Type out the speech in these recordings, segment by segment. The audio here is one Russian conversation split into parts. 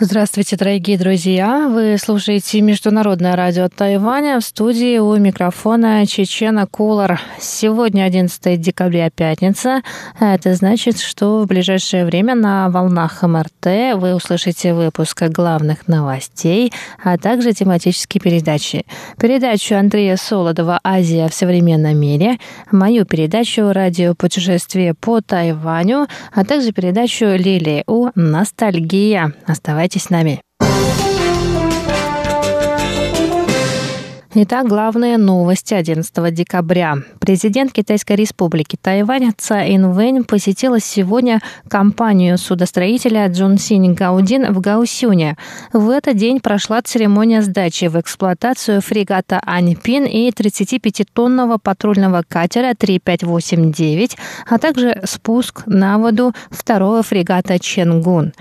Здравствуйте, дорогие друзья! Вы слушаете Международное радио Тайваня. В студии у микрофона Чечена Кулар. Сегодня 11 декабря, пятница. Это значит, что в ближайшее время на волнах МРТ вы услышите выпуск главных новостей, а также тематические передачи. Передачу Андрея Солодова «Азия в современном мире», мою передачу «Радио путешествие по Тайваню», а также передачу Лили У «Ностальгия». Оставайтесь Оставайтесь с нами. Итак, главные новости 11 декабря. Президент Китайской республики Тайвань Цай Инвэнь посетила сегодня компанию судостроителя Джунсинь Гаудин в Гаусюне. В этот день прошла церемония сдачи в эксплуатацию фрегата Аньпин и 35-тонного патрульного катера 3589, а также спуск на воду второго фрегата Ченгун.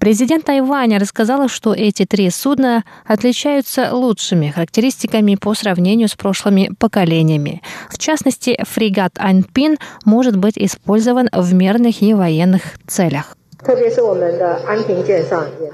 Президент Тайваня рассказала, что эти три судна отличаются лучшими характеристиками успехами по сравнению с прошлыми поколениями. В частности, фрегат «Аньпин» может быть использован в мирных и военных целях.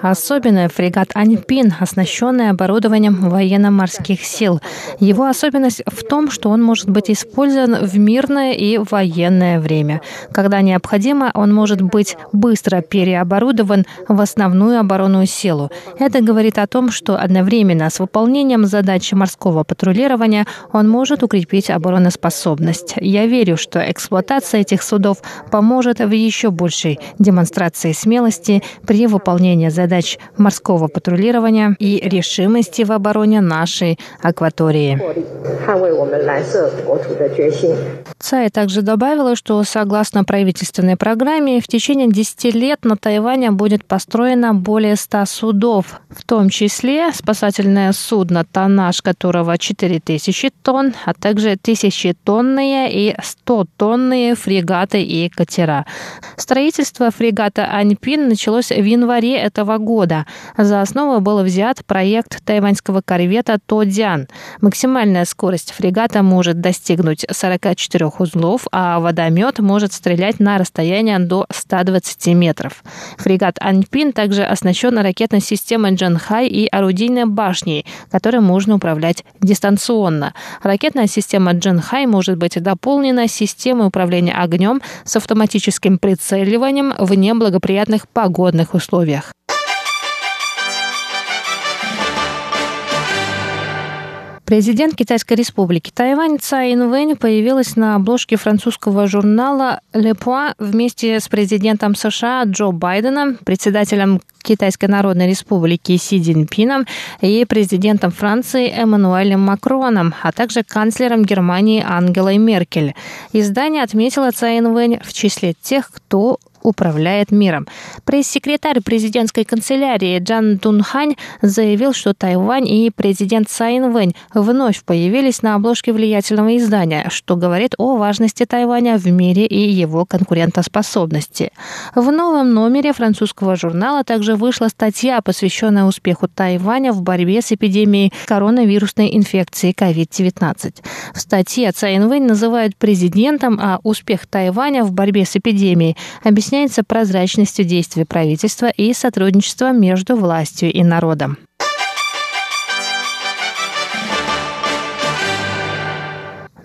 Особенно фрегат «Аньпин», оснащенный оборудованием военно-морских сил. Его особенность в том, что он может быть использован в мирное и военное время. Когда необходимо, он может быть быстро переоборудован в основную оборонную силу. Это говорит о том, что одновременно с выполнением задачи морского патрулирования он может укрепить обороноспособность. Я верю, что эксплуатация этих судов поможет в еще большей демонстрации демонстрации смелости при выполнении задач морского патрулирования и решимости в обороне нашей акватории. Цай также добавила, что согласно правительственной программе в течение 10 лет на Тайване будет построено более 100 судов, в том числе спасательное судно, тоннаж которого 4000 тонн, а также тысячетонные и 100-тонные фрегаты и катера. Строительство фрегата Аньпин началось в январе этого года. За основу был взят проект тайваньского корвета Тодян. Максимальная скорость фрегата может достигнуть 44 узлов, а водомет может стрелять на расстояние до 120 метров. Фрегат Аньпин также оснащен ракетной системой Джанхай и орудийной башней, которой можно управлять дистанционно. Ракетная система Джанхай может быть дополнена системой управления огнем с автоматическим прицеливанием в неблагоприятных благоприятных погодных условиях. Президент Китайской республики Тайвань Цай Инвэнь появилась на обложке французского журнала «Le Point» вместе с президентом США Джо Байденом, председателем Китайской Народной Республики Си Цзиньпином и президентом Франции Эммануэлем Макроном, а также канцлером Германии Ангелой Меркель. Издание отметило Цай Инвэнь в числе тех, кто управляет миром. Пресс-секретарь президентской канцелярии Джан Дунхань заявил, что Тайвань и президент Цай Вэнь вновь появились на обложке влиятельного издания, что говорит о важности Тайваня в мире и его конкурентоспособности. В новом номере французского журнала также вышла статья, посвященная успеху Тайваня в борьбе с эпидемией коронавирусной инфекции COVID-19. В статье Цай Вэнь называют президентом, а успех Тайваня в борьбе с эпидемией объясняет объясняется прозрачностью действий правительства и сотрудничеством между властью и народом.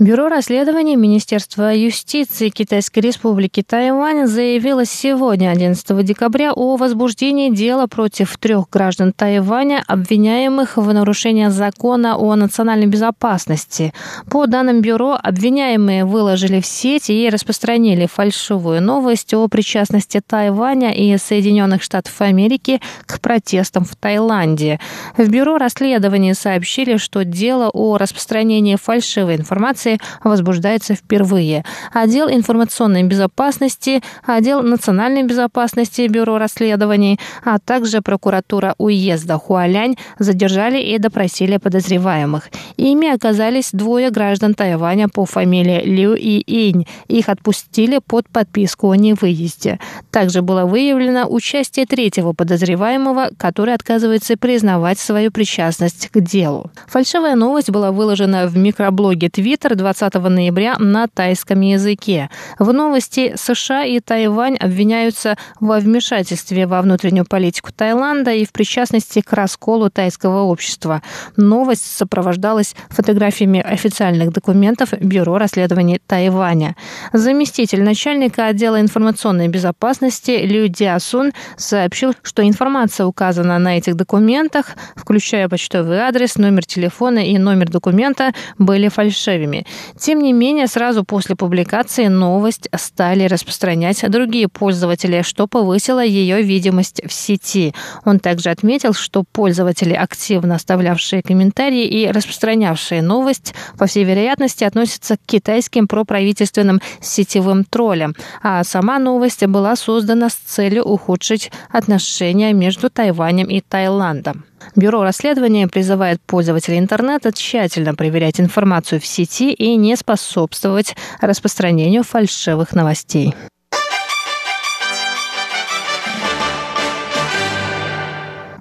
Бюро расследований Министерства юстиции Китайской Республики Тайвань заявило сегодня, 11 декабря, о возбуждении дела против трех граждан Тайваня, обвиняемых в нарушении закона о национальной безопасности. По данным бюро, обвиняемые выложили в сеть и распространили фальшивую новость о причастности Тайваня и Соединенных Штатов Америки к протестам в Таиланде. В бюро расследований сообщили, что дело о распространении фальшивой информации информации возбуждается впервые. Отдел информационной безопасности, отдел национальной безопасности Бюро расследований, а также прокуратура уезда Хуалянь задержали и допросили подозреваемых. Ими оказались двое граждан Тайваня по фамилии Лю и Инь. Их отпустили под подписку о невыезде. Также было выявлено участие третьего подозреваемого, который отказывается признавать свою причастность к делу. Фальшивая новость была выложена в микроблоге Twitter 20 ноября на тайском языке. В новости США и Тайвань обвиняются во вмешательстве во внутреннюю политику Таиланда и в причастности к расколу тайского общества. Новость сопровождалась фотографиями официальных документов Бюро расследований Тайваня. Заместитель начальника отдела информационной безопасности Лю Диасун сообщил, что информация указана на этих документах, включая почтовый адрес, номер телефона и номер документа, были фальшивыми. Тем не менее, сразу после публикации новость стали распространять другие пользователи, что повысило ее видимость в сети. Он также отметил, что пользователи, активно оставлявшие комментарии и распространявшие новость, по всей вероятности, относятся к китайским проправительственным сетевым троллям, а сама новость была создана с целью ухудшить отношения между Тайванем и Таиландом. Бюро расследования призывает пользователей интернета тщательно проверять информацию в сети и не способствовать распространению фальшивых новостей.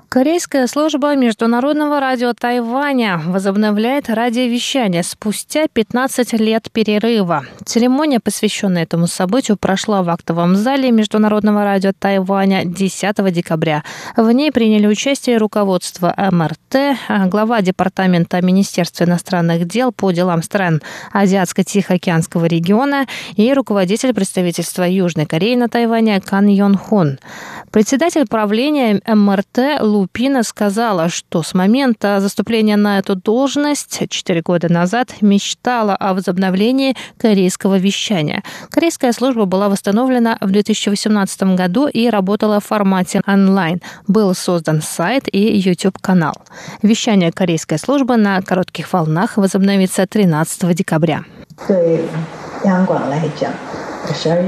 Корейская служба Международного радио Тайваня возобновляет радиовещание спустя 15 лет перерыва. Церемония, посвященная этому событию, прошла в актовом зале Международного радио Тайваня 10 декабря. В ней приняли участие руководство МРТ, глава Департамента Министерства иностранных дел по делам стран Азиатско-Тихоокеанского региона и руководитель представительства Южной Кореи на Тайване Кан Йон Хун. Председатель правления МРТ Лу Пина сказала, что с момента заступления на эту должность четыре года назад мечтала о возобновлении корейского вещания. Корейская служба была восстановлена в 2018 году и работала в формате онлайн. Был создан сайт и YouTube-канал. Вещание корейской службы на коротких волнах возобновится 13 декабря.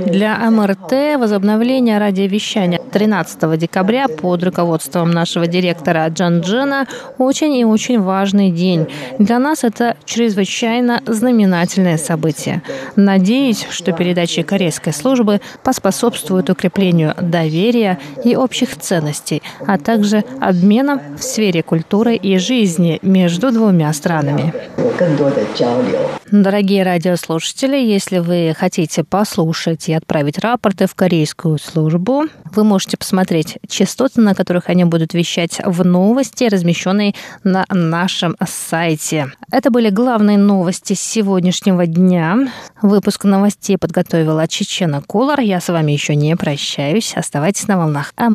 Для МРТ возобновление радиовещания 13 декабря под руководством нашего директора Джан Джина очень и очень важный день. Для нас это чрезвычайно знаменательное событие. Надеюсь, что передачи корейской службы поспособствуют укреплению доверия и общих ценностей, а также обменам в сфере культуры и жизни между двумя странами. Дорогие радиослушатели, если вы хотите послушать и отправить рапорты в корейскую службу. Вы можете посмотреть частоты, на которых они будут вещать в новости, размещенные на нашем сайте. Это были главные новости сегодняшнего дня. Выпуск новостей подготовила Чечена Колор. Я с вами еще не прощаюсь. Оставайтесь на волнах